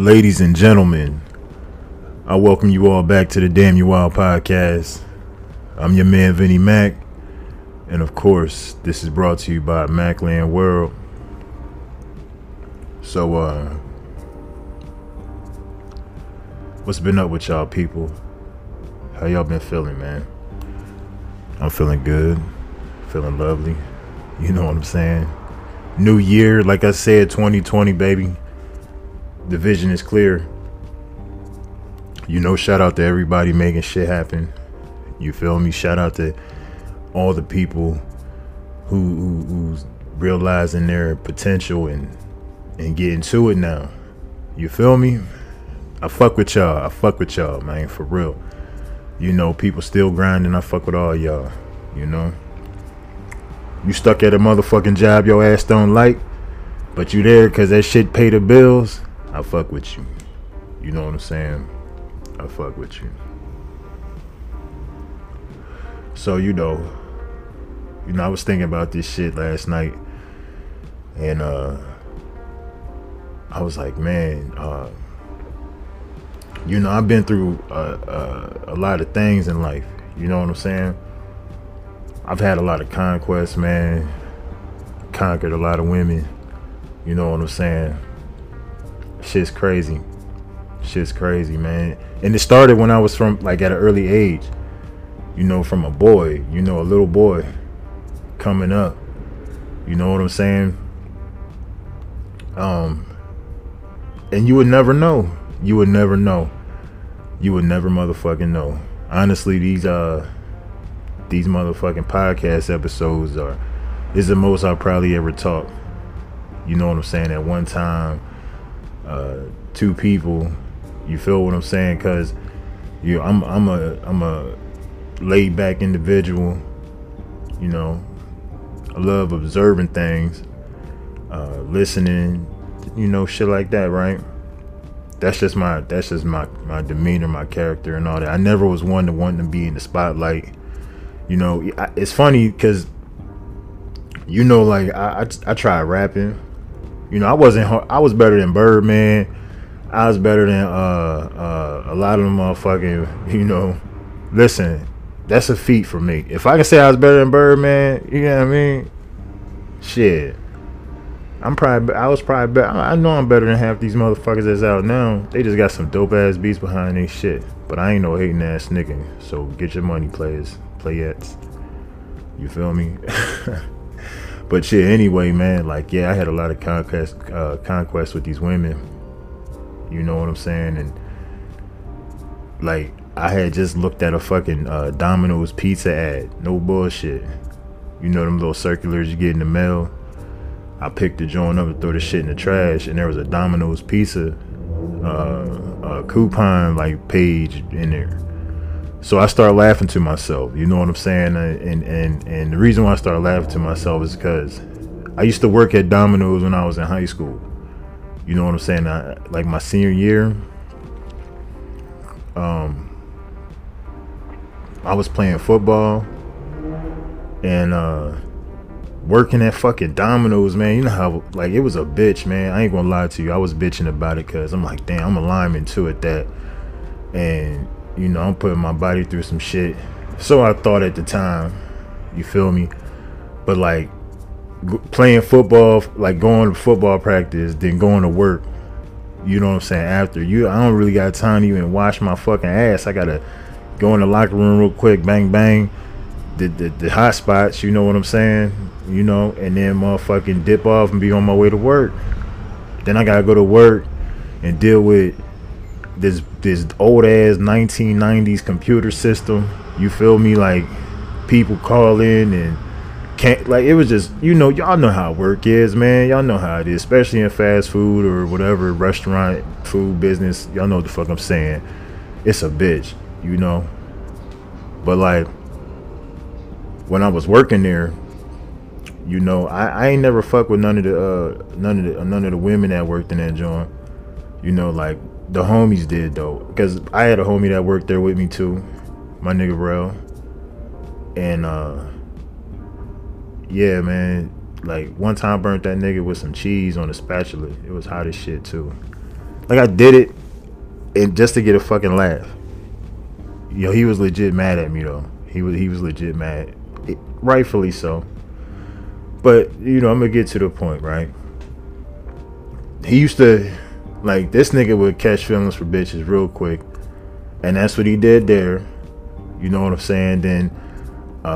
Ladies and gentlemen, I welcome you all back to the Damn You Wild podcast. I'm your man Vinny Mac, and of course, this is brought to you by Macland World. So, uh, what's been up with y'all people? How y'all been feeling, man? I'm feeling good, feeling lovely. You know what I'm saying? New year, like I said, 2020, baby. The vision is clear. You know, shout out to everybody making shit happen. You feel me? Shout out to all the people who, who who's realizing their potential and and getting to it now. You feel me? I fuck with y'all. I fuck with y'all, man, for real. You know, people still grinding. I fuck with all y'all. You know. You stuck at a motherfucking job your ass don't like, but you there because that shit pay the bills. I fuck with you. You know what I'm saying? I fuck with you. So you know, you know, I was thinking about this shit last night, and uh, I was like, man, uh, you know, I've been through uh, uh, a lot of things in life. You know what I'm saying? I've had a lot of conquests, man. Conquered a lot of women. You know what I'm saying? Shit's crazy. Shit's crazy, man. And it started when I was from like at an early age. You know, from a boy, you know, a little boy coming up. You know what I'm saying? Um and you would never know. You would never know. You would never motherfucking know. Honestly, these uh these motherfucking podcast episodes are is the most I'll probably ever talk. You know what I'm saying? At one time, uh, two people. You feel what I'm saying? Cause you, I'm I'm a I'm a laid back individual. You know, I love observing things, uh, listening. You know, shit like that, right? That's just my that's just my my demeanor, my character, and all that. I never was one to want to be in the spotlight you know, it's funny because, you know, like I, I, I rapping. You know, I wasn't. I was better than Birdman. I was better than uh, uh, a lot of them motherfucking. You know, listen, that's a feat for me. If I can say I was better than Birdman, you know what I mean? Shit. I'm probably I was probably. I know I'm better than half these motherfuckers that's out now. They just got some dope ass beats behind their shit. But I ain't no hating ass nigga. So get your money, players playettes. You feel me? but shit, anyway, man, like yeah, I had a lot of conquest uh, conquest with these women. You know what I'm saying? And like I had just looked at a fucking uh, Domino's pizza ad. No bullshit. You know them little circulars you get in the mail. I picked the joint up and threw the shit in the trash, and there was a Domino's pizza uh, coupon like page in there. So I start laughing to myself. You know what I'm saying? And and and the reason why I start laughing to myself is because I used to work at Domino's when I was in high school. You know what I'm saying? I, like my senior year, um, I was playing football and uh, working at fucking Domino's, man. You know how like it was a bitch, man. I ain't gonna lie to you. I was bitching about it because I'm like, damn, I'm a lineman too at that, and you know, I'm putting my body through some shit. So I thought at the time, you feel me? But like playing football, like going to football practice, then going to work. You know what I'm saying? After you, I don't really got time to even wash my fucking ass. I gotta go in the locker room real quick, bang bang, the the, the hot spots. You know what I'm saying? You know, and then motherfucking dip off and be on my way to work. Then I gotta go to work and deal with this this old ass 1990s computer system. You feel me? Like people call in and can't like it was just you know y'all know how work is, man. Y'all know how it is, especially in fast food or whatever restaurant food business. Y'all know what the fuck I'm saying. It's a bitch, you know. But like when I was working there, you know, I, I ain't never fuck with none of the uh none of the none of the women that worked in that joint. You know, like the homies did though, because I had a homie that worked there with me too, my nigga Rel, and uh, yeah, man, like one time I burnt that nigga with some cheese on a spatula. It was hot as shit too. like I did it and just to get a fucking laugh. Yo, he was legit mad at me though. He was he was legit mad, it, rightfully so. But you know, I'm gonna get to the point, right? He used to like this nigga would catch feelings for bitches real quick, and that's what he did there. You know what I'm saying? Then uh,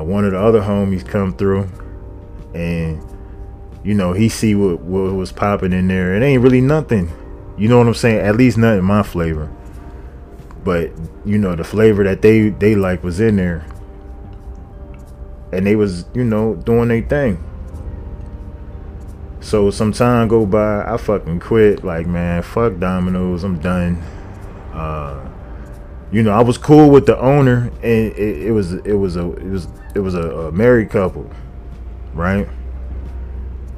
uh, one of the other homies come through, and you know he see what what was popping in there. It ain't really nothing. You know what I'm saying? At least not in my flavor. But you know the flavor that they they like was in there, and they was you know doing their thing. So some time go by, I fucking quit. Like man, fuck Domino's. I'm done. Uh, you know, I was cool with the owner, and it, it was it was a it was it was a, a married couple, right?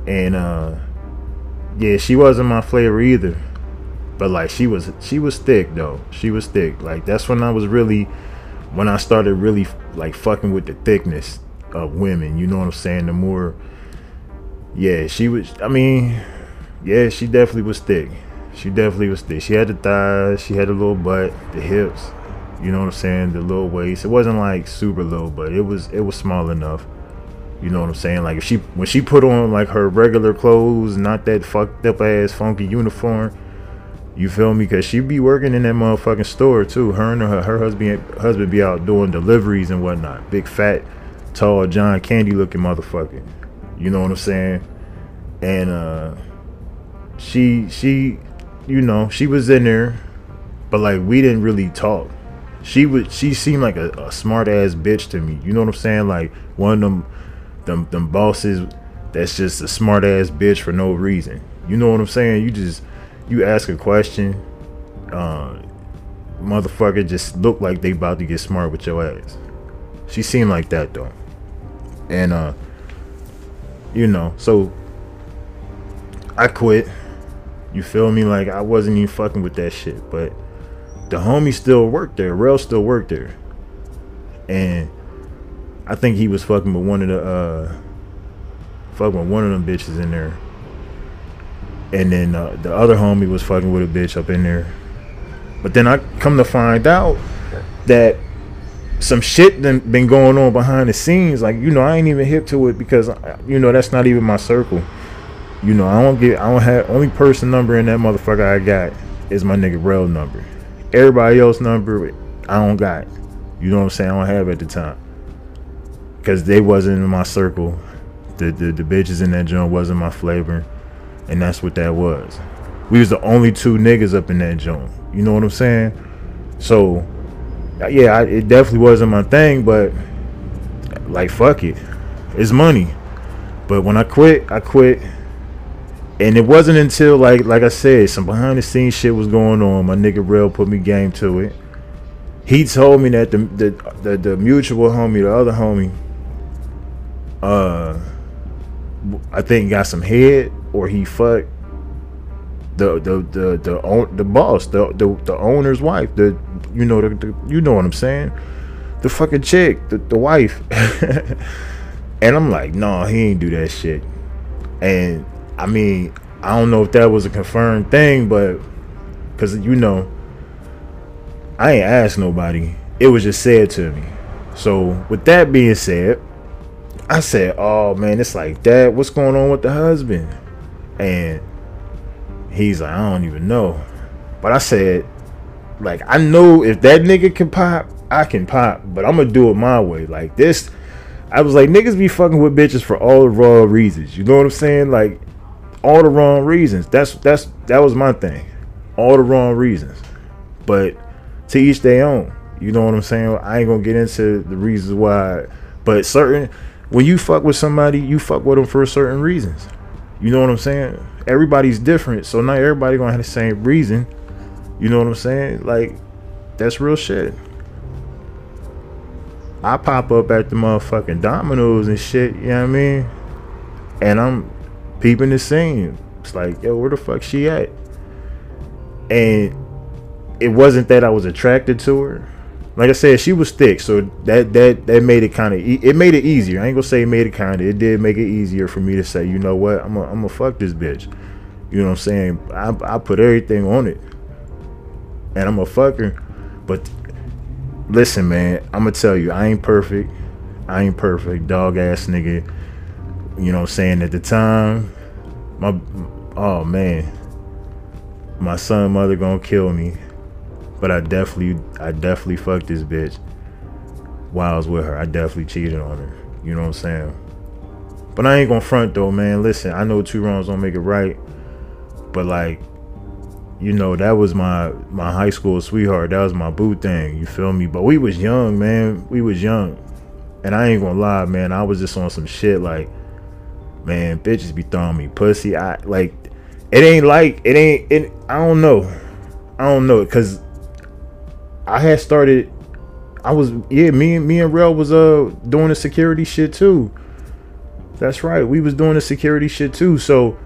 And uh, yeah, she wasn't my flavor either, but like she was she was thick though. She was thick. Like that's when I was really when I started really like fucking with the thickness of women. You know what I'm saying? The more, yeah, she was. I mean, yeah, she definitely was thick. She definitely was thick. She had the thighs, she had a little butt, the hips. You know what I'm saying? The little waist. It wasn't like super low, but it was it was small enough. You know what I'm saying? Like if she when she put on like her regular clothes, not that fucked up ass funky uniform. You feel me? Cause she'd be working in that motherfucking store too. Her and her, her husband husband be out doing deliveries and whatnot. Big fat, tall John Candy looking motherfucker. You know what I'm saying? And uh she she you know, she was in there, but like we didn't really talk she would she seemed like a, a smart ass bitch to me. You know what I'm saying? Like one of them them them bosses that's just a smart ass bitch for no reason. You know what I'm saying? You just you ask a question, uh, motherfucker just look like they about to get smart with your ass. She seemed like that though. And uh you know, so I quit. You feel me? Like I wasn't even fucking with that shit, but the homie still worked there. Rel still worked there. And I think he was fucking with one of the uh fucking with one of them bitches in there. And then uh, the other homie was fucking with a bitch up in there. But then I come to find out that some shit done been going on behind the scenes. Like, you know, I ain't even hip to it because you know that's not even my circle. You know, I don't get I don't have only person number in that motherfucker I got is my nigga Rel number. Everybody else number I don't got. You know what I'm saying? I don't have at the time. Cause they wasn't in my circle. The, the the bitches in that joint wasn't my flavor. And that's what that was. We was the only two niggas up in that joint. You know what I'm saying? So yeah, I, it definitely wasn't my thing, but like fuck it. It's money. But when I quit, I quit and it wasn't until like like I said, some behind the scenes shit was going on. My nigga Rel put me game to it. He told me that the the the, the mutual homie, the other homie, uh, I think got some head or he fucked the the the the the boss, the the, the owner's wife, the you know the, the you know what I'm saying, the fucking chick, the the wife. and I'm like, no, nah, he ain't do that shit. And I mean, I don't know if that was a confirmed thing, but because you know, I ain't asked nobody. It was just said to me. So with that being said, I said, "Oh man, it's like that. What's going on with the husband?" And he's like, "I don't even know." But I said, like, I know if that nigga can pop, I can pop, but I'm gonna do it my way. Like this, I was like, niggas be fucking with bitches for all the wrong reasons. You know what I'm saying? Like, all the wrong reasons. That's that's that was my thing. All the wrong reasons. But to each their own. You know what I'm saying? I ain't gonna get into the reasons why, but certain when you fuck with somebody, you fuck with them for certain reasons. You know what I'm saying? Everybody's different, so not everybody gonna have the same reason. You know what I'm saying? Like that's real shit. I pop up at the motherfucking Domino's and shit, you know what I mean? And I'm peeping the scene. It's like, yo, where the fuck she at? And it wasn't that I was attracted to her. Like I said, she was thick, so that that that made it kind of e- it made it easier. I ain't gonna say it made it kind of. It did make it easier for me to say, you know what, I'm gonna I'm gonna fuck this bitch. You know what I'm saying? I, I put everything on it. And I'm a fucker. But listen, man, I'm gonna tell you, I ain't perfect. I ain't perfect, dog ass nigga. You know what I'm saying? At the time, my oh man, my son mother gonna kill me. But I definitely I definitely fucked this bitch while I was with her. I definitely cheated on her. You know what I'm saying? But I ain't gonna front though, man. Listen, I know two wrongs don't make it right. But like, you know, that was my my high school sweetheart. That was my boo thing. You feel me? But we was young, man. We was young. And I ain't gonna lie, man. I was just on some shit like, man, bitches be throwing me pussy. I like it ain't like it ain't it I don't know. I don't know cuz I had started I was yeah, me and me and Rel was uh doing the security shit too. That's right. We was doing the security shit too. So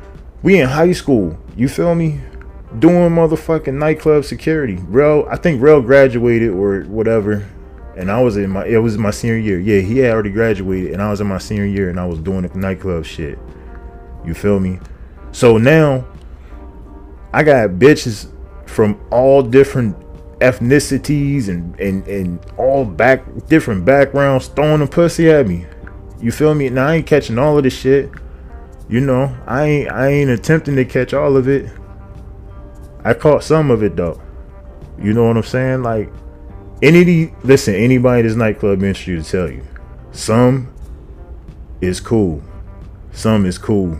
we in high school. You feel me? Doing motherfucking nightclub security. Rel, I think Rel graduated or whatever and I was in my it was my senior year. Yeah, he had already graduated, and I was in my senior year, and I was doing the nightclub shit. You feel me? So now I got bitches from all different ethnicities and and and all back different backgrounds throwing a pussy at me. You feel me? Now I ain't catching all of this shit. You know, I ain't I ain't attempting to catch all of it. I caught some of it though. You know what I'm saying? Like any listen, anybody in this nightclub industry to tell you, some is cool, some is cool.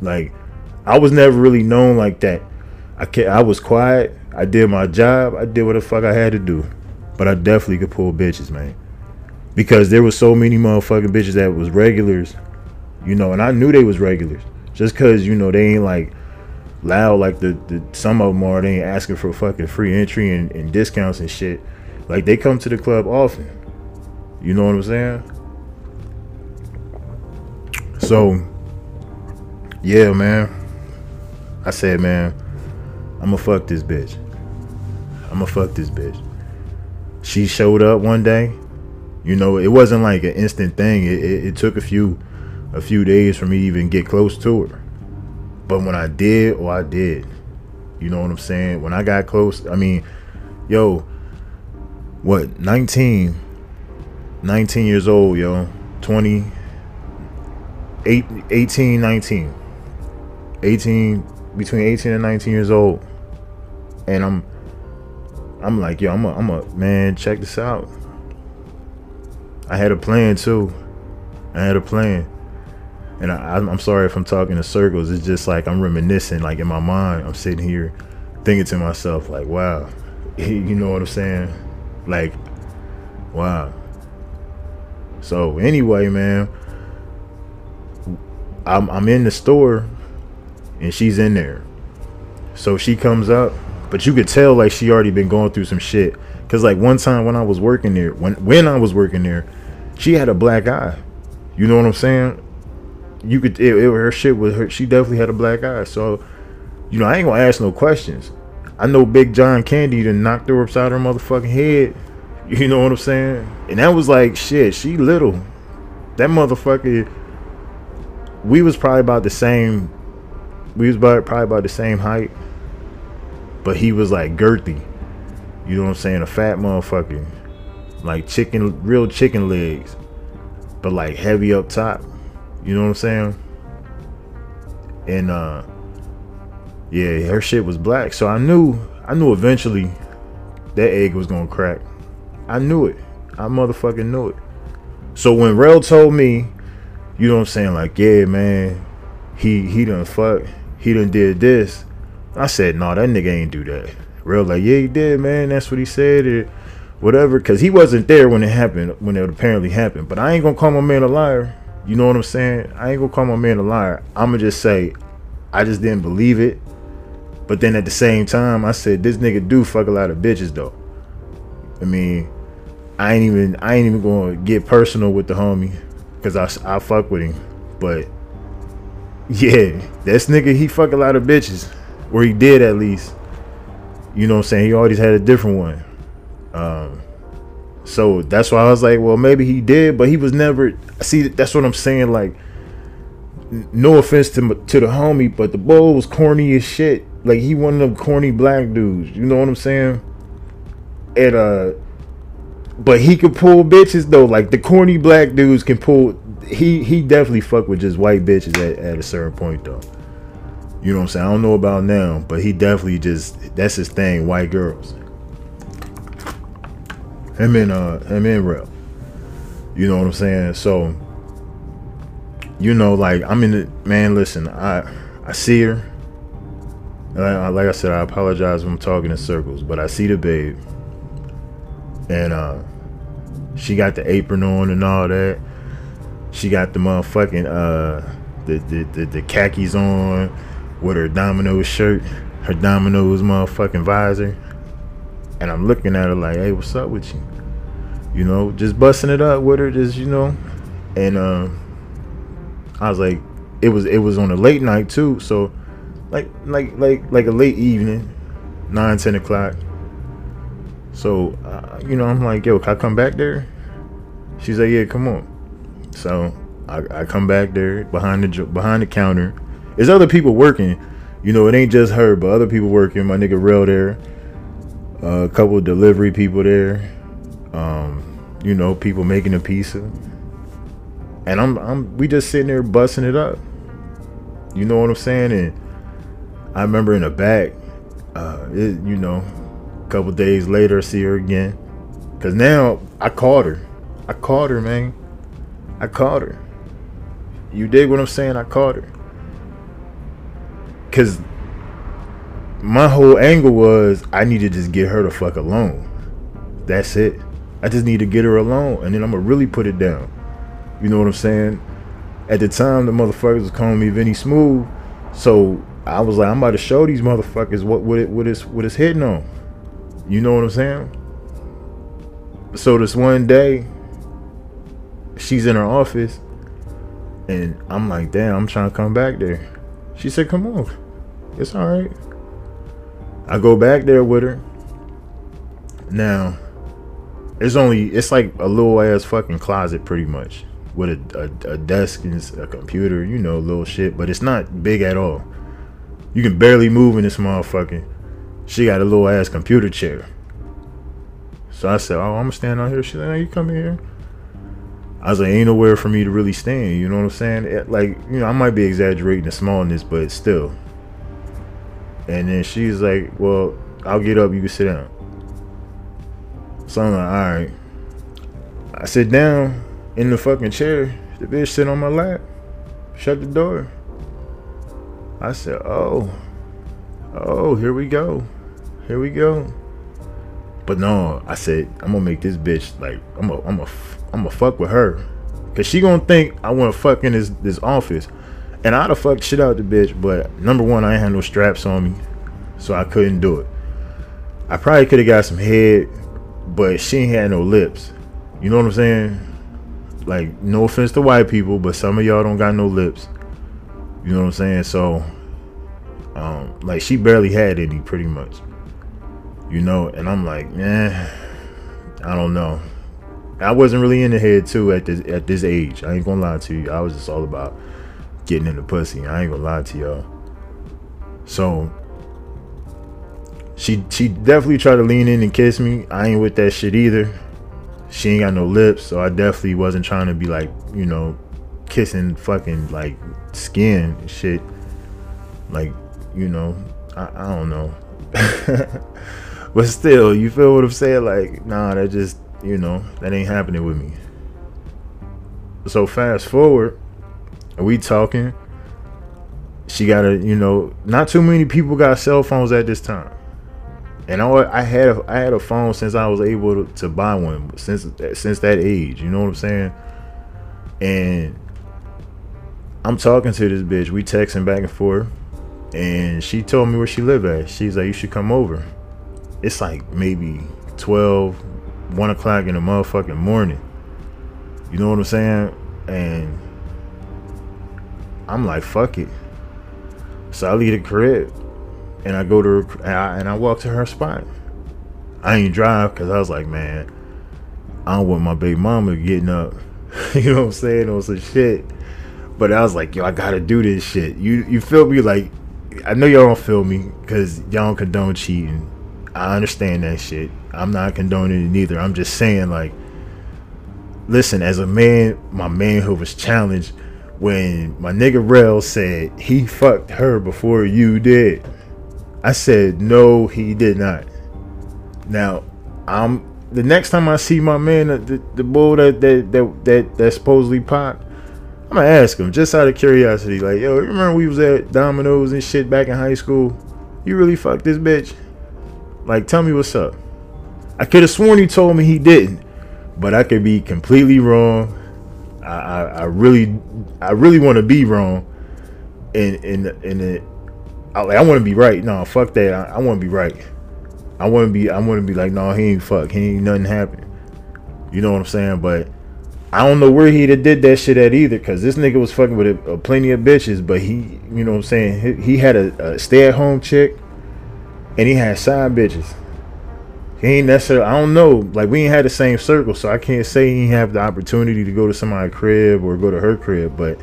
Like I was never really known like that. I I was quiet. I did my job. I did what the fuck I had to do. But I definitely could pull bitches, man. Because there was so many motherfucking bitches that was regulars, you know, and I knew they was regulars. Just cause, you know, they ain't like loud like the, the some of them are. They ain't asking for fucking free entry and, and discounts and shit. Like they come to the club often. You know what I'm saying? So, yeah, man. I said, man, I'ma fuck this bitch. I'ma fuck this bitch. She showed up one day. You know, it wasn't like an instant thing. It, it, it took a few a few days for me to even get close to her. But when I did, or oh, I did. You know what I'm saying? When I got close, I mean, yo, what 19 19 years old yo 20 8, 18 19 18 between 18 and 19 years old and i'm i'm like yo i'm a, I'm a man check this out. I had a plan too. I had a plan. And I, i'm sorry if i'm talking in circles. It's just like i'm reminiscing like in my mind i'm sitting here thinking to myself like wow. You know what i'm saying? Like, wow. So anyway, man, I'm I'm in the store and she's in there. So she comes up, but you could tell like she already been going through some shit. Cause like one time when I was working there, when when I was working there, she had a black eye. You know what I'm saying? You could it, it, her shit was her. She definitely had a black eye. So, you know, I ain't gonna ask no questions. I know Big John Candy done knocked her upside her motherfucking head. You know what I'm saying? And that was like shit. She little. That motherfucker. We was probably about the same. We was about, probably about the same height. But he was like girthy. You know what I'm saying? A fat motherfucker. Like chicken, real chicken legs. But like heavy up top. You know what I'm saying? And uh yeah, her shit was black. So I knew I knew eventually that egg was gonna crack. I knew it. I motherfucking knew it. So when Rel told me, you know what I'm saying, like, yeah, man, he he done fuck, he done did this. I said, no, nah, that nigga ain't do that. Real like, yeah, he did, man. That's what he said, or whatever. Cause he wasn't there when it happened, when it apparently happened. But I ain't gonna call my man a liar. You know what I'm saying? I ain't gonna call my man a liar. I'ma just say, I just didn't believe it. But then at the same time, I said this nigga do fuck a lot of bitches though. I mean, I ain't even I ain't even gonna get personal with the homie, cause I I fuck with him. But yeah, this nigga he fuck a lot of bitches, or he did at least. You know what I'm saying? He always had a different one. Um, so that's why I was like, well, maybe he did, but he was never. See, that's what I'm saying. Like, no offense to to the homie, but the boy was corny as shit. Like he one of them corny black dudes. You know what I'm saying? And uh, but he could pull bitches though. Like the corny black dudes can pull. He he definitely fuck with just white bitches at, at a certain point though. You know what I'm saying? I don't know about now, but he definitely just that's his thing. White girls. Him and uh him and Rel. You know what I'm saying? So you know, like I'm in the man. Listen, I I see her. I, like I said, I apologize when I'm talking in circles, but I see the babe, and uh, she got the apron on and all that. She got the motherfucking uh, the the, the, the khakis on with her Domino's shirt, her Domino's motherfucking visor, and I'm looking at her like, hey, what's up with you? You know, just busting it up with her, just you know, and uh I was like, it was it was on a late night too, so like like like like a late evening, nine ten o'clock. So uh, you know, I'm like, yo, can I come back there? She's like, yeah, come on. So I, I come back there behind the behind the counter. There's other people working. You know, it ain't just her, but other people working. My nigga Rel there. Uh, a couple delivery people there. Um, you know, people making a pizza and I'm I'm we just sitting there busting it up. You know what I'm saying? And I remember in the back, uh, it, you know, a couple days later, I see her again. Cause now I caught her. I caught her, man. I caught her. You dig what I'm saying? I caught her. Cause my whole angle was I need to just get her to fuck alone. That's it. I just need to get her alone, and then I'm gonna really put it down. You know what I'm saying? At the time, the motherfuckers was calling me Vinny Smooth, so I was like, I'm about to show these motherfuckers what what it what it's what it's hitting on. You know what I'm saying? So this one day, she's in her office, and I'm like, damn, I'm trying to come back there. She said, come on, it's all right. I go back there with her. Now, it's only it's like a little ass fucking closet, pretty much with a, a, a desk and a computer, you know, little shit, but it's not big at all. You can barely move in this motherfucker. She got a little ass computer chair. So I said, "Oh, I'm gonna stand out here." She said, "No, you come here." I was like, "Ain't nowhere for me to really stand." You know what I'm saying? It, like, you know, I might be exaggerating the smallness, but still. And then she's like, "Well, I'll get up. You can sit down." So I'm like, "All right." I sit down in the fucking chair. The bitch sit on my lap. Shut the door. I said, oh, oh, here we go. Here we go. But no, I said, I'm gonna make this bitch like I'm a I'm a I'm gonna fuck with her. Cause she gonna think I wanna fuck in this this office. And I'd have fucked shit out the bitch, but number one, I ain't had no straps on me. So I couldn't do it. I probably could have got some head, but she ain't had no lips. You know what I'm saying? like no offense to white people, but some of y'all don't got no lips. You know what I'm saying? So um like she barely had any pretty much. You know, and I'm like, man, I don't know. I wasn't really in the head too at this at this age. I ain't gonna lie to you. I was just all about getting in the pussy. I ain't gonna lie to y'all. So she she definitely tried to lean in and kiss me. I ain't with that shit either she ain't got no lips, so I definitely wasn't trying to be like, you know, kissing fucking like skin shit. Like, you know, I, I don't know. but still, you feel what I'm saying? Like, nah, that just, you know, that ain't happening with me. So fast forward, we talking. She got a, you know, not too many people got cell phones at this time and I, I had a, I had a phone since I was able to, to buy one since since that age. You know what I'm saying? And I'm talking to this bitch. We texting back and forth, and she told me where she live at. She's like, you should come over. It's like maybe 12, 1 o'clock in the motherfucking morning. You know what I'm saying? And I'm like, fuck it. So I leave the crib and I go to her, and I, and I walk to her spot. I ain't drive because I was like, man, I don't want my baby mama getting up. you know what I'm saying? On some shit. But I was like, yo, I gotta do this shit. You you feel me? Like, I know y'all don't feel me because y'all don't condone cheating. I understand that shit. I'm not condoning it neither. I'm just saying, like, listen, as a man, my manhood was challenged when my nigga Rel said he fucked her before you did. I said, no, he did not. Now, I'm the next time I see my man, the, the bull that that that that, that supposedly popped, I'm gonna ask him just out of curiosity, like, yo, remember we was at Domino's and shit back in high school? You really fucked this bitch? Like, tell me what's up. I could have sworn he told me he didn't, but I could be completely wrong. I, I, I really, I really want to be wrong, and and and it, I, I want to be right. No, fuck that. I, I want to be right. I want to be, I want to be like, no, he ain't fuck. He ain't nothing happened. You know what I'm saying? But I don't know where he did that shit at either, cause this nigga was fucking with a, a plenty of bitches, but he, you know what I'm saying, he, he had a, a stay at home chick, and he had side bitches. Ain't necessarily, I don't know, like we ain't had the same circle, so I can't say he have the opportunity to go to somebody's crib or go to her crib, but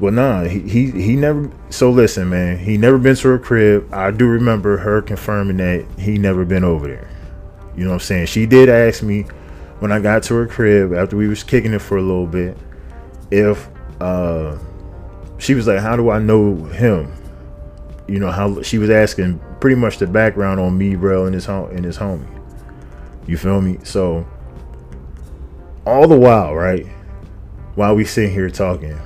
well, nah, he, he he never. So listen, man, he never been to her crib. I do remember her confirming that he never been over there. You know what I'm saying? She did ask me when I got to her crib after we was kicking it for a little bit, if uh, she was like, "How do I know him?" You know how she was asking pretty much the background on me, bro, and his home and his homie. You feel me? So all the while, right, while we sitting here talking,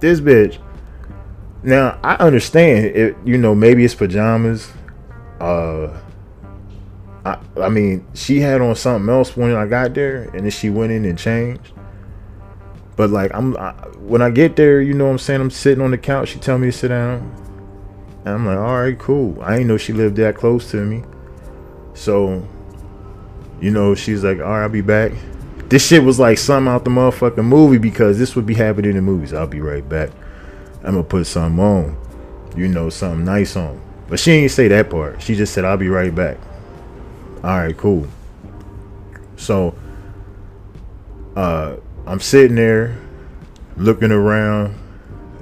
this bitch. Now I understand it. You know, maybe it's pajamas. Uh, I, I mean, she had on something else when I got there, and then she went in and changed. But like, I'm I, when I get there, you know what I'm saying. I'm sitting on the couch. She tell me to sit down, and I'm like, all right, cool. I ain't know she lived that close to me, so you know, she's like, all right, I'll be back. This shit was like something out the motherfucking movie because this would be happening in the movies. I'll be right back. I'm gonna put something on, you know, something nice on. But she ain't say that part. She just said, I'll be right back. All right, cool. So, uh, I'm sitting there looking around.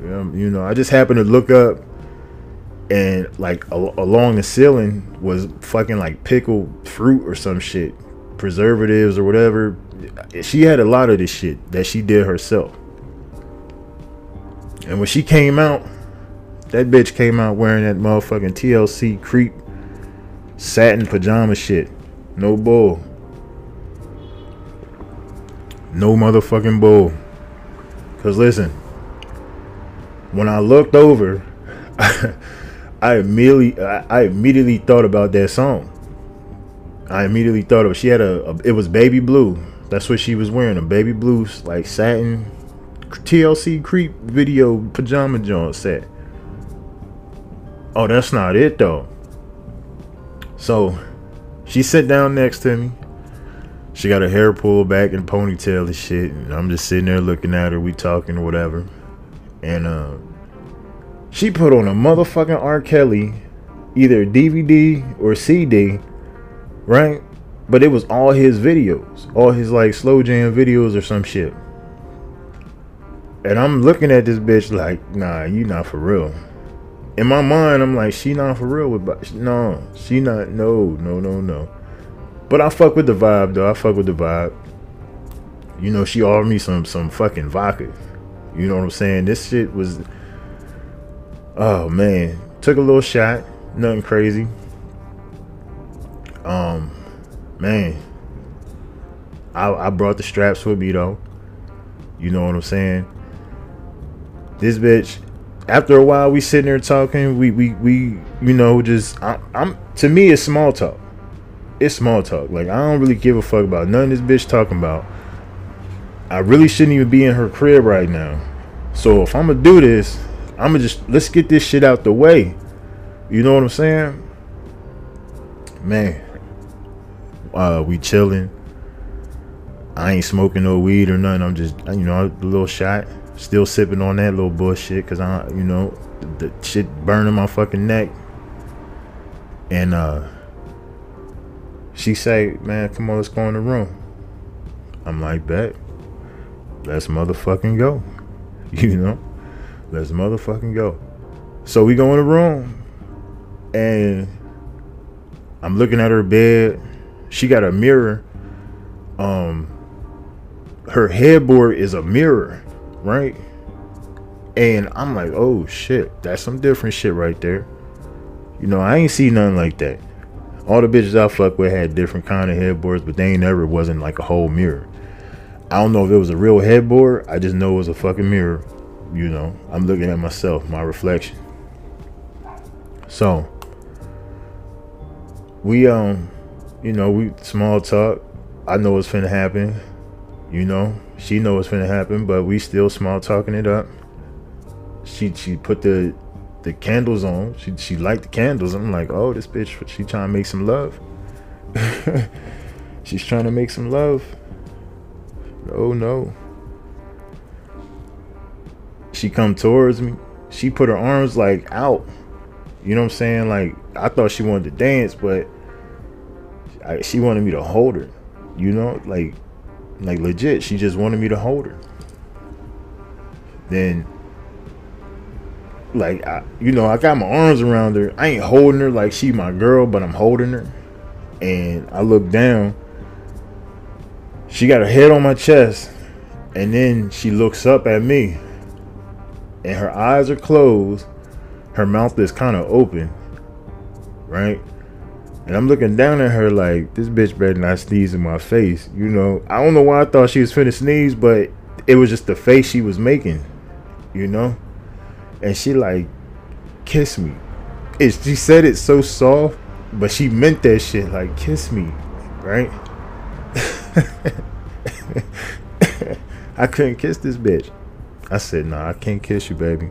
You know, I just happened to look up and like al- along the ceiling was fucking like pickled fruit or some shit, preservatives or whatever. She had a lot of this shit that she did herself. And when she came out, that bitch came out wearing that motherfucking TLC creep satin pajama shit. No bull. No motherfucking bull. Cause listen, when I looked over, I immediately I, immediately thought about that song. I immediately thought of she had a, a, it was baby blue. That's what she was wearing, a baby blue like satin TLC creep video pajama joint set. Oh, that's not it though. So she sat down next to me. She got her hair pulled back in ponytail and shit. And I'm just sitting there looking at her. We talking or whatever. And uh she put on a motherfucking R. Kelly, either DVD or CD, right? But it was all his videos, all his like slow jam videos or some shit. And I'm looking at this bitch like, nah, you not for real. In my mind, I'm like, she not for real with, no, she not, no, no, no, no. But I fuck with the vibe though. I fuck with the vibe. You know, she offered me some some fucking vodka. You know what I'm saying? This shit was Oh man, took a little shot, nothing crazy. Um, man, I, I brought the straps with me though. You know what I'm saying? This bitch. After a while, we sitting there talking. We we we you know just I, I'm to me it's small talk. It's small talk. Like I don't really give a fuck about none of this bitch talking about. I really shouldn't even be in her crib right now. So if I'm gonna do this, I'm gonna just let's get this shit out the way. You know what I'm saying? Man, uh, we chilling. I ain't smoking no weed or nothing. I'm just, you know, a little shot. Still sipping on that little bullshit, cause I, you know, the, the shit burning my fucking neck. And uh, she say, "Man, come on, let's go in the room." I'm like, "Bet, let's motherfucking go." You know? Let's motherfucking go. So we go in the room and I'm looking at her bed. She got a mirror. Um her headboard is a mirror, right? And I'm like, oh shit, that's some different shit right there. You know, I ain't see nothing like that. All the bitches I fuck with had different kind of headboards, but they ain't never wasn't like a whole mirror. I don't know if it was a real headboard. I just know it was a fucking mirror. You know, I'm looking at myself, my reflection. So we um, you know, we small talk. I know what's finna happen. You know, she know what's finna happen, but we still small talking it up. She she put the the candles on. She she liked the candles. I'm like, oh, this bitch, she trying to make some love. She's trying to make some love. Oh no. She come towards me. She put her arms like out. You know what I'm saying? Like I thought she wanted to dance, but I, she wanted me to hold her. You know, like like legit. She just wanted me to hold her. Then like I, you know, I got my arms around her. I ain't holding her like she my girl, but I'm holding her. And I look down. She got her head on my chest, and then she looks up at me. And her eyes are closed. Her mouth is kind of open. Right? And I'm looking down at her like this bitch better not sneeze in my face. You know, I don't know why I thought she was finna sneeze, but it was just the face she was making. You know? and she like kiss me. It, she said it so soft, but she meant that shit like kiss me, right? I couldn't kiss this bitch. I said, nah, I can't kiss you, baby.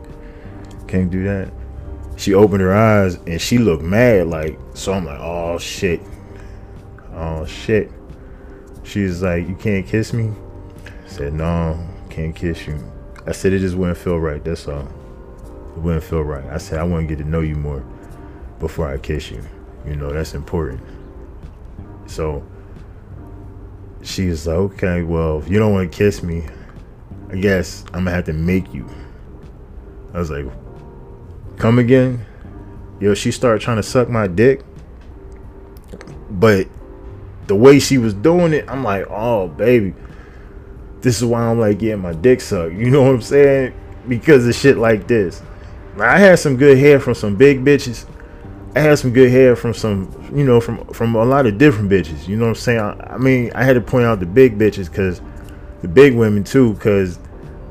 Can't do that. She opened her eyes and she looked mad, like, so I'm like, oh shit. Oh shit. She's like, you can't kiss me? I said, no, can't kiss you. I said it just wouldn't feel right, that's all it wouldn't feel right. I said I want to get to know you more before I kiss you. You know, that's important. So she's like, okay, well, if you don't want to kiss me, I guess I'm gonna have to make you. I was like, come again? Yo, she started trying to suck my dick. But the way she was doing it, I'm like, oh baby. This is why I'm like getting my dick sucked. You know what I'm saying? Because of shit like this. I had some good hair from some big bitches. I had some good hair from some, you know, from from a lot of different bitches. You know what I'm saying? I, I mean, I had to point out the big bitches because the big women too, because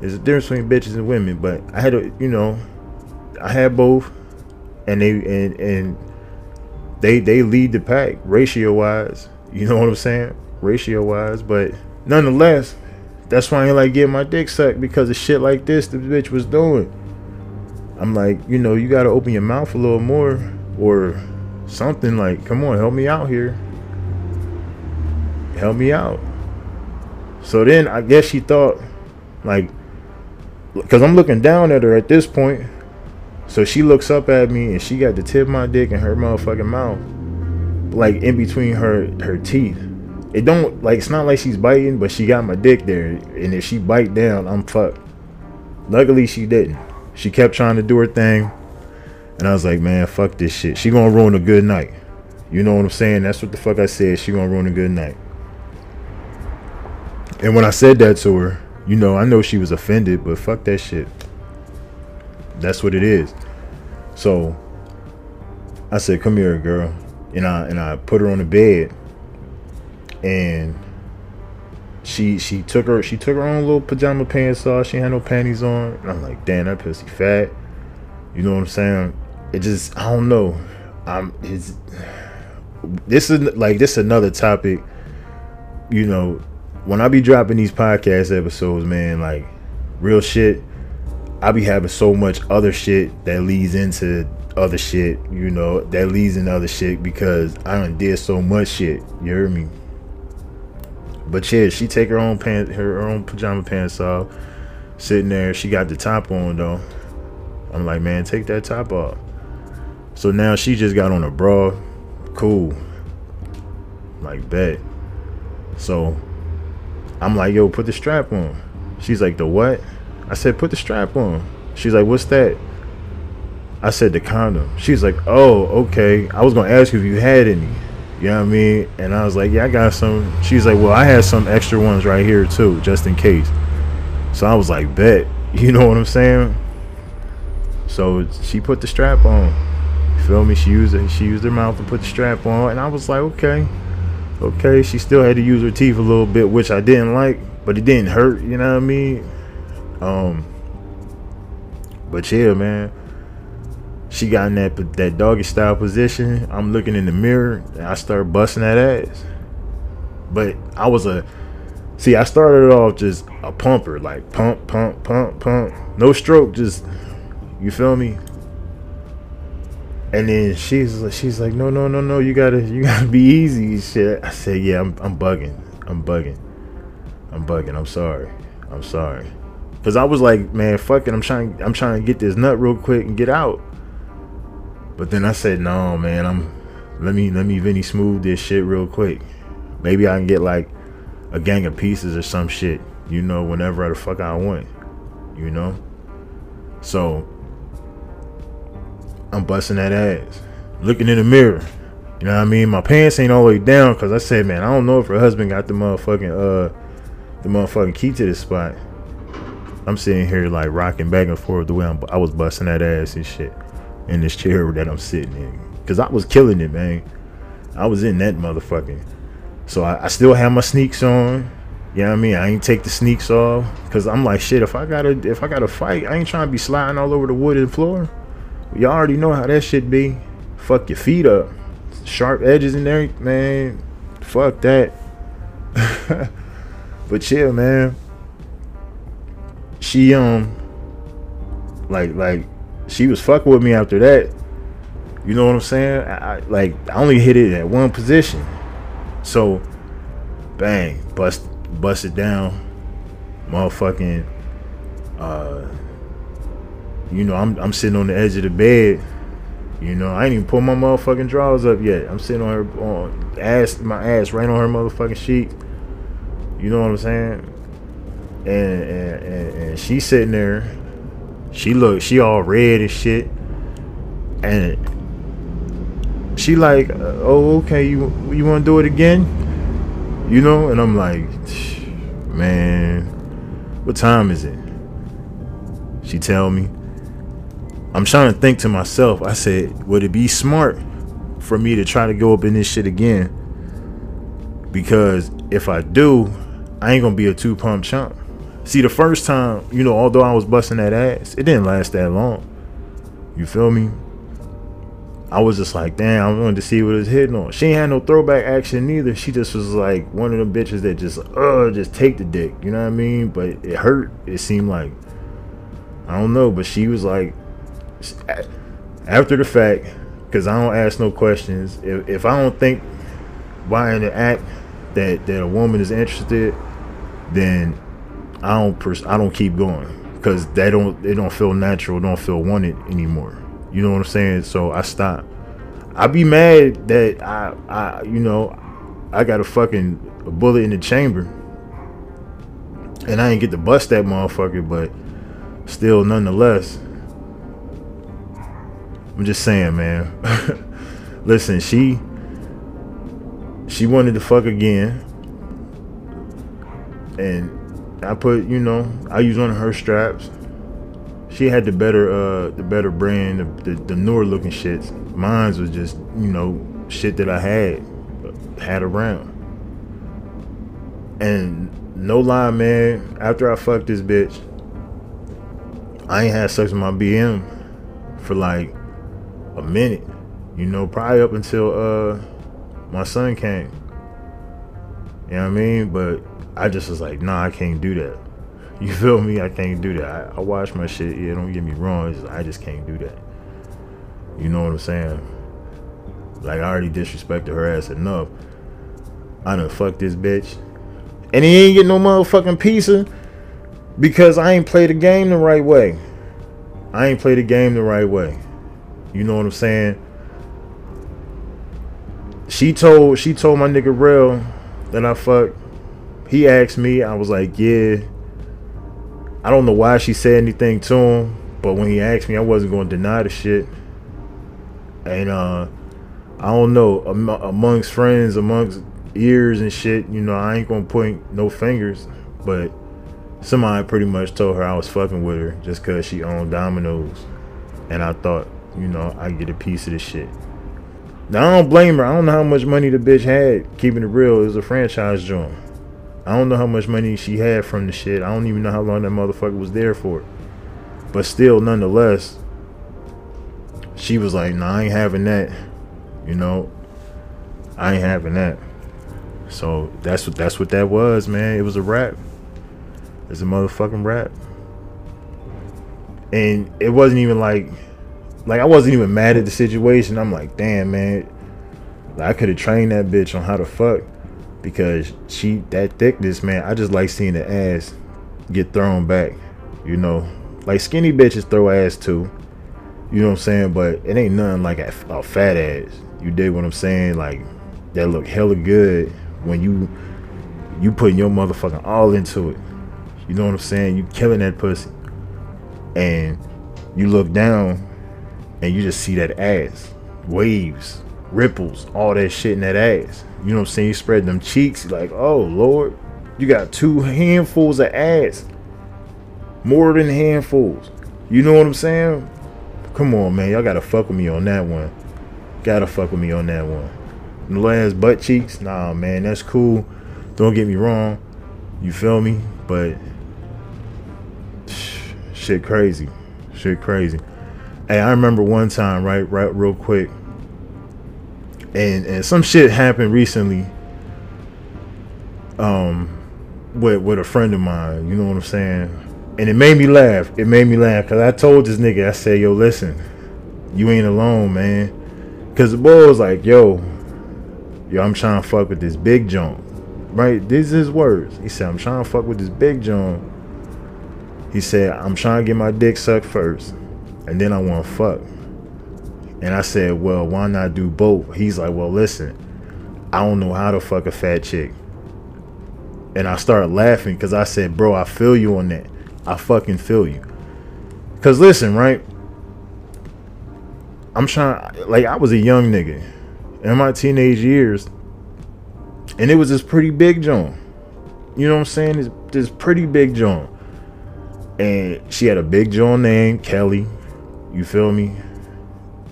there's a difference between bitches and women. But I had to, you know, I had both, and they and and they they lead the pack ratio wise. You know what I'm saying? Ratio wise, but nonetheless, that's why I ain't like getting my dick sucked because of shit like this the bitch was doing. I'm like, you know, you got to open your mouth a little more or something like, come on, help me out here. Help me out. So then I guess she thought, like, because I'm looking down at her at this point. So she looks up at me and she got the tip of my dick in her motherfucking mouth, like in between her her teeth. It don't like it's not like she's biting, but she got my dick there, and if she bite down, I'm fucked. Luckily, she didn't. She kept trying to do her thing. And I was like, man, fuck this shit. She gonna ruin a good night. You know what I'm saying? That's what the fuck I said. She gonna ruin a good night. And when I said that to her, you know, I know she was offended, but fuck that shit. That's what it is. So I said, come here, girl. And I and I put her on the bed and she she took her she took her own little pajama pants off. She had no panties on. And I'm like, damn, that pussy fat. You know what I'm saying? It just I don't know. I'm it's this is like this is another topic. You know, when I be dropping these podcast episodes, man, like real shit, I be having so much other shit that leads into other shit, you know, that leads into other shit because I done did so much shit. You hear me? But yeah, she take her own pants, her own pajama pants off, sitting there. She got the top on though. I'm like, man, take that top off. So now she just got on a bra. Cool. Like bet. So I'm like, yo, put the strap on. She's like, the what? I said, put the strap on. She's like, what's that? I said the condom. She's like, oh, okay. I was gonna ask you if you had any. You know what I mean? And I was like, yeah, I got some. She's like, well, I had some extra ones right here too, just in case. So I was like, bet. You know what I'm saying? So she put the strap on. You feel me? She used it. She used her mouth to put the strap on, and I was like, okay, okay. She still had to use her teeth a little bit, which I didn't like, but it didn't hurt. You know what I mean? Um. But yeah, man. She got in that that doggy style position. I'm looking in the mirror, and I start busting that ass. But I was a See, I started off just a pumper, like pump, pump, pump, pump. No stroke, just you feel me? And then she's she's like, no, no, no, no, you gotta you gotta be easy, shit. I said, yeah, I'm I'm bugging, I'm bugging, I'm bugging. I'm sorry, I'm sorry, cause I was like, man, fuck it, I'm trying I'm trying to get this nut real quick and get out. But then I said, no, man, I'm let me let me Vinny smooth this shit real quick. Maybe I can get like a gang of pieces or some shit, you know, whenever the fuck I want, you know? So I'm busting that ass, looking in the mirror. You know what I mean? My pants ain't all the way down because I said, man, I don't know if her husband got the motherfucking uh the motherfucking key to this spot. I'm sitting here like rocking back and forth the way I'm, I was busting that ass and shit in this chair that I'm sitting in because I was killing it, man. I was in that motherfucking so I, I still have my sneaks on. You know what I mean? I ain't take the sneaks off because I'm like, shit. If I gotta, if I gotta fight, I ain't trying to be sliding all over the wooden floor. Y'all already know how that shit be. Fuck your feet up, sharp edges in there, man. Fuck that. but chill, man. She um, like like, she was fucking with me after that. You know what I'm saying? I, I like I only hit it at one position. So, bang, bust, bust it down, motherfucking. Uh, you know, I'm I'm sitting on the edge of the bed. You know, I ain't even pull my motherfucking drawers up yet. I'm sitting on her on ass, my ass right on her motherfucking sheet. You know what I'm saying? And and, and, and she's sitting there. She look, she all red and shit. And she like, uh, oh, okay, you you want to do it again? You know, and I'm like, man, what time is it? She tell me. I'm trying to think to myself. I said, would it be smart for me to try to go up in this shit again? Because if I do, I ain't gonna be a two pump chump. See, the first time, you know, although I was busting that ass, it didn't last that long. You feel me? I was just like, damn, I wanted to see what it was hitting on. She ain't had no throwback action neither. She just was like one of them bitches that just, uh, just take the dick. You know what I mean? But it hurt. It seemed like, I don't know. But she was like, after the fact, because I don't ask no questions. If, if I don't think by an act that that a woman is interested, then I don't pers- I don't keep going because they don't they don't feel natural, don't feel wanted anymore. You know what I'm saying? So I stop. I'd be mad that I, I, you know, I got a fucking a bullet in the chamber, and I ain't get to bust that motherfucker. But still, nonetheless, I'm just saying, man. Listen, she, she wanted to fuck again, and I put, you know, I used one of her straps she had the better uh the better brand, the, the, the newer looking shits. Mine's was just you know shit that I had had around. And no lie, man. After I fucked this bitch, I ain't had sex with my BM for like a minute. You know, probably up until uh my son came. You know what I mean? But I just was like, nah, I can't do that. You feel me? I can't do that. I, I watch my shit. Yeah, don't get me wrong. Just, I just can't do that. You know what I'm saying? Like I already disrespected her ass enough. I done fucked this bitch. And he ain't get no motherfucking pizza because I ain't played the game the right way. I ain't played the game the right way. You know what I'm saying? She told she told my nigga real that I fucked. He asked me, I was like, yeah. I don't know why she said anything to him, but when he asked me, I wasn't going to deny the shit. And uh, I don't know amongst friends, amongst ears and shit. You know, I ain't gonna point no fingers, but somebody pretty much told her I was fucking with her just cause she owned Domino's, and I thought, you know, I get a piece of the shit. Now I don't blame her. I don't know how much money the bitch had. Keeping it real, it was a franchise joint. I don't know how much money she had from the shit. I don't even know how long that motherfucker was there for. But still, nonetheless, she was like, "Nah, I ain't having that." You know, I ain't having that. So that's what that's what that was, man. It was a rap. It's a motherfucking rap. And it wasn't even like like I wasn't even mad at the situation. I'm like, damn man. I could have trained that bitch on how to fuck. Because she that thickness, man, I just like seeing the ass get thrown back. You know. Like skinny bitches throw ass too. You know what I'm saying? But it ain't nothing like a, a fat ass. You dig what I'm saying? Like that look hella good when you you putting your motherfucking all into it. You know what I'm saying? You killing that pussy. And you look down and you just see that ass. Waves, ripples, all that shit in that ass. You know what I'm saying? You spread them cheeks, like, oh Lord, you got two handfuls of ass. More than handfuls. You know what I'm saying? Come on, man. Y'all gotta fuck with me on that one. Gotta fuck with me on that one. The last butt cheeks, nah, man, that's cool. Don't get me wrong. You feel me? But shit crazy. Shit crazy. Hey, I remember one time, right, right, real quick. And and some shit happened recently. Um with with a friend of mine, you know what I'm saying? And it made me laugh. It made me laugh because I told this nigga, I said, yo, listen, you ain't alone, man. Cause the boy was like, yo, yo, I'm trying to fuck with this big John. Right? These is his words. He said, I'm trying to fuck with this big John. He said, I'm trying to get my dick sucked first. And then I want to fuck. And I said, well, why not do both? He's like, well, listen, I don't know how to fuck a fat chick. And I started laughing because I said, bro, I feel you on that. I fucking feel you. Because listen, right? I'm trying, like, I was a young nigga in my teenage years, and it was this pretty big joint. You know what I'm saying? This, this pretty big joint. And she had a big joint name, Kelly. You feel me?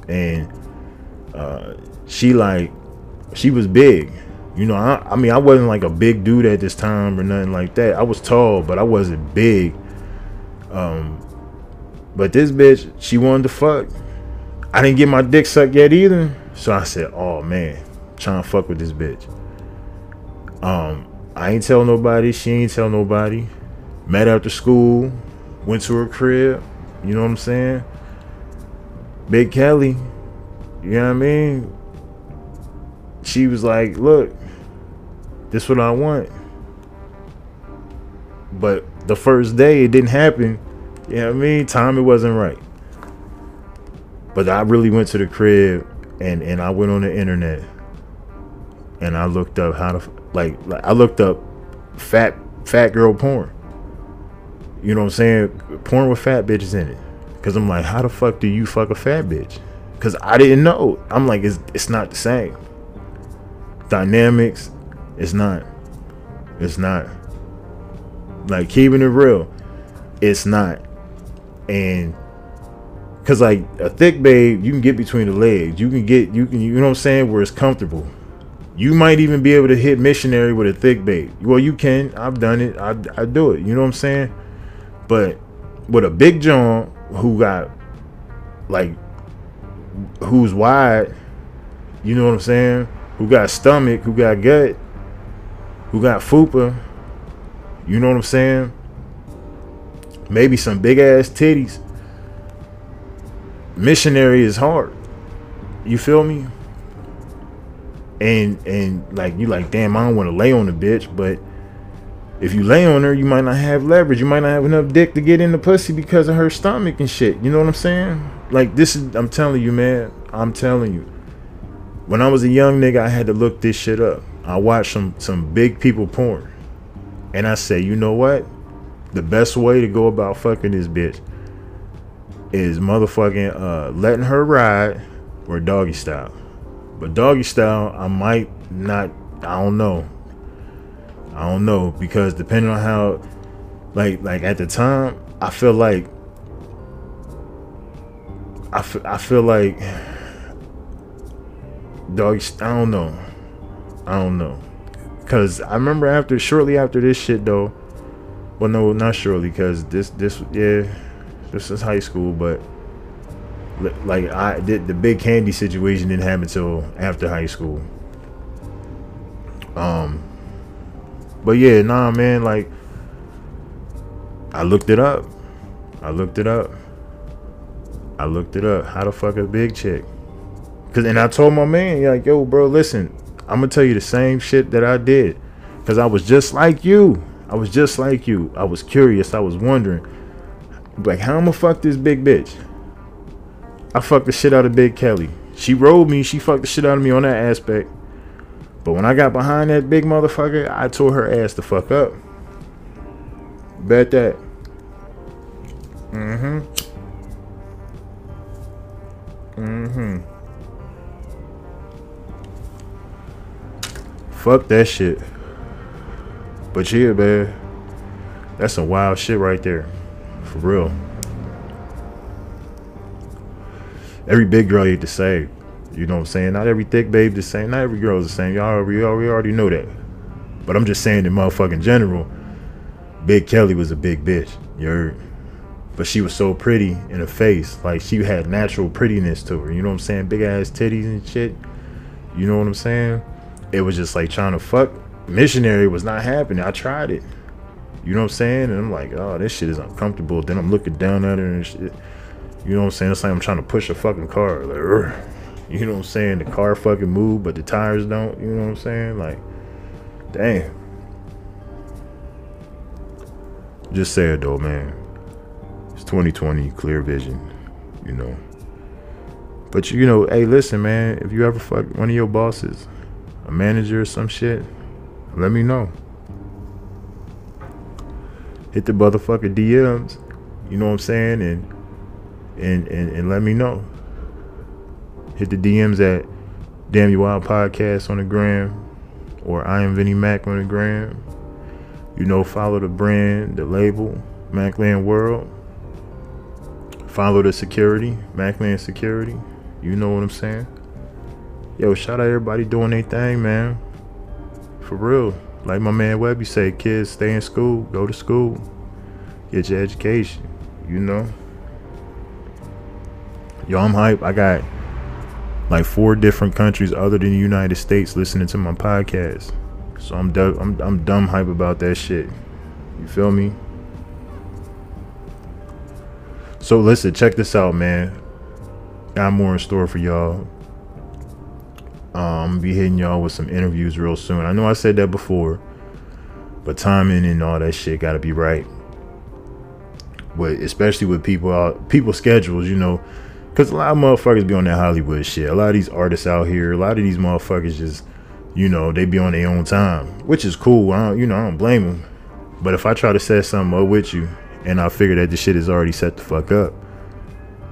And uh, she like, she was big. You know, I, I mean, I wasn't like a big dude at this time or nothing like that. I was tall, but I wasn't big. Um, but this bitch, she wanted to fuck. I didn't get my dick sucked yet either. So I said, "Oh man, trying to fuck with this bitch." Um, I ain't tell nobody. She ain't tell nobody. Met after school, went to her crib. You know what I'm saying? Big Kelly. You know what I mean? She was like, "Look, this what I want." But the first day it didn't happen. You know what I mean? Time it wasn't right. But I really went to the crib and and I went on the internet and I looked up how to like, like I looked up fat fat girl porn. You know what I'm saying? Porn with fat bitches in it. Cause I'm like, how the fuck do you fuck a fat bitch? Cause I didn't know. I'm like, it's it's not the same. Dynamics, it's not. It's not. Like keeping it real, it's not. And Cause like a thick babe, you can get between the legs. You can get you can you know what I'm saying where it's comfortable. You might even be able to hit missionary with a thick babe. Well, you can. I've done it. I I do it. You know what I'm saying? But with a big John who got like who's wide, you know what I'm saying? Who got stomach, who got gut, who got fupa, you know what I'm saying? Maybe some big ass titties missionary is hard. You feel me? And and like you like, damn, I don't want to lay on the bitch, but if you lay on her, you might not have leverage. You might not have enough dick to get in the pussy because of her stomach and shit. You know what I'm saying? Like this is I'm telling you, man. I'm telling you. When I was a young nigga, I had to look this shit up. I watched some some big people porn. And I say, you know what? the best way to go about fucking this bitch is motherfucking uh, letting her ride or doggy style. But doggy style, I might not. I don't know. I don't know because depending on how, like, like at the time, I feel like. I feel, I feel like doggy. I don't know. I don't know. Cause I remember after shortly after this shit though. Well, no, not shortly, cause this this yeah, this is high school, but like I did the big candy situation didn't happen until after high school. Um, but yeah, nah, man, like I looked it up. I looked it up. I looked it up. How the fuck a big chick? Cause and I told my man, like, yo, bro, listen, I'm gonna tell you the same shit that I did. Cause I was just like you. I was just like you. I was curious. I was wondering, like, how I'ma fuck this big bitch? I fucked the shit out of Big Kelly. She rolled me. She fucked the shit out of me on that aspect. But when I got behind that big motherfucker, I tore her ass the fuck up. Bet that. Mm-hmm. Mm-hmm. Fuck that shit. But yeah, man. That's some wild shit right there. For real. Every big girl ain't the same. You know what I'm saying? Not every thick babe the same. Not every girl is the same. Y'all we already know that. But I'm just saying in motherfucking general, Big Kelly was a big bitch. You heard? But she was so pretty in her face. Like she had natural prettiness to her. You know what I'm saying? Big ass titties and shit. You know what I'm saying? It was just like trying to fuck. Missionary was not happening. I tried it. You know what I'm saying? And I'm like, oh, this shit is uncomfortable. Then I'm looking down at her and shit. You know what I'm saying? It's like I'm trying to push a fucking car. Like, you know what I'm saying? The car fucking move, but the tires don't. You know what I'm saying? Like, damn. Just say it though, man. It's 2020, clear vision. You know. But you know, hey, listen, man. If you ever fuck one of your bosses, a manager or some shit, let me know. Hit the motherfucker DMs. You know what I'm saying? And and and, and let me know. Hit the DMs at Damn You Wild Podcast on the gram or I am Vinnie Mac on the gram. You know, follow the brand, the label, Macland World. Follow the security, Macland Security. You know what I'm saying? Yo, shout out everybody doing their thing, man. For real. Like my man Webby say, kids stay in school, go to school, get your education, you know? Yo, I'm hype. I got like four different countries other than the United States listening to my podcast. So I'm I'm I'm dumb hype about that shit. You feel me? So listen, check this out, man. Got more in store for y'all. Um, be hitting y'all with some interviews real soon. I know I said that before, but timing and all that shit gotta be right. But especially with people out, people schedules, you know, because a lot of motherfuckers be on that Hollywood shit. A lot of these artists out here, a lot of these motherfuckers just, you know, they be on their own time, which is cool. I don't, you know, I don't blame them. But if I try to set something up with you, and I figure that the shit is already set the fuck up,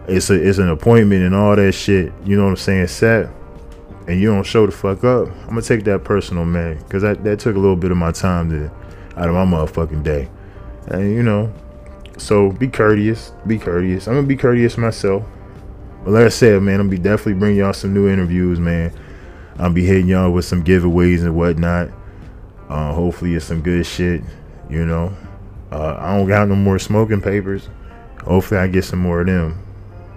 it's a it's an appointment and all that shit. You know what I'm saying? Set, and you don't show the fuck up. I'm gonna take that personal, man, because that that took a little bit of my time to out of my motherfucking day, and you know. So be courteous. Be courteous. I'm gonna be courteous myself. But like I said, man, I'm be definitely bring y'all some new interviews, man. I'll be hitting y'all with some giveaways and whatnot. Uh, hopefully it's some good shit, you know. Uh, I don't got no more smoking papers. Hopefully I get some more of them.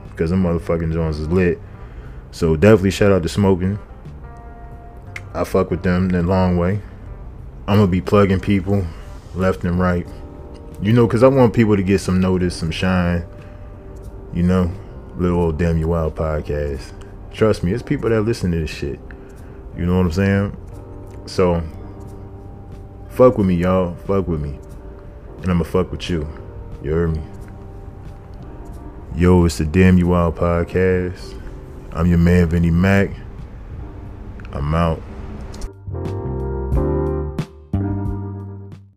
Because them motherfucking Jones is lit. So definitely shout out to smoking. I fuck with them the long way. I'm gonna be plugging people left and right. You know, cause I want people to get some notice, some shine. You know little old damn you wild podcast. Trust me, it's people that listen to this shit. You know what I'm saying? So fuck with me, y'all. Fuck with me. And I'ma fuck with you. You heard me? Yo, it's the Damn You Wild podcast. I'm your man Vinnie Mac. I'm out.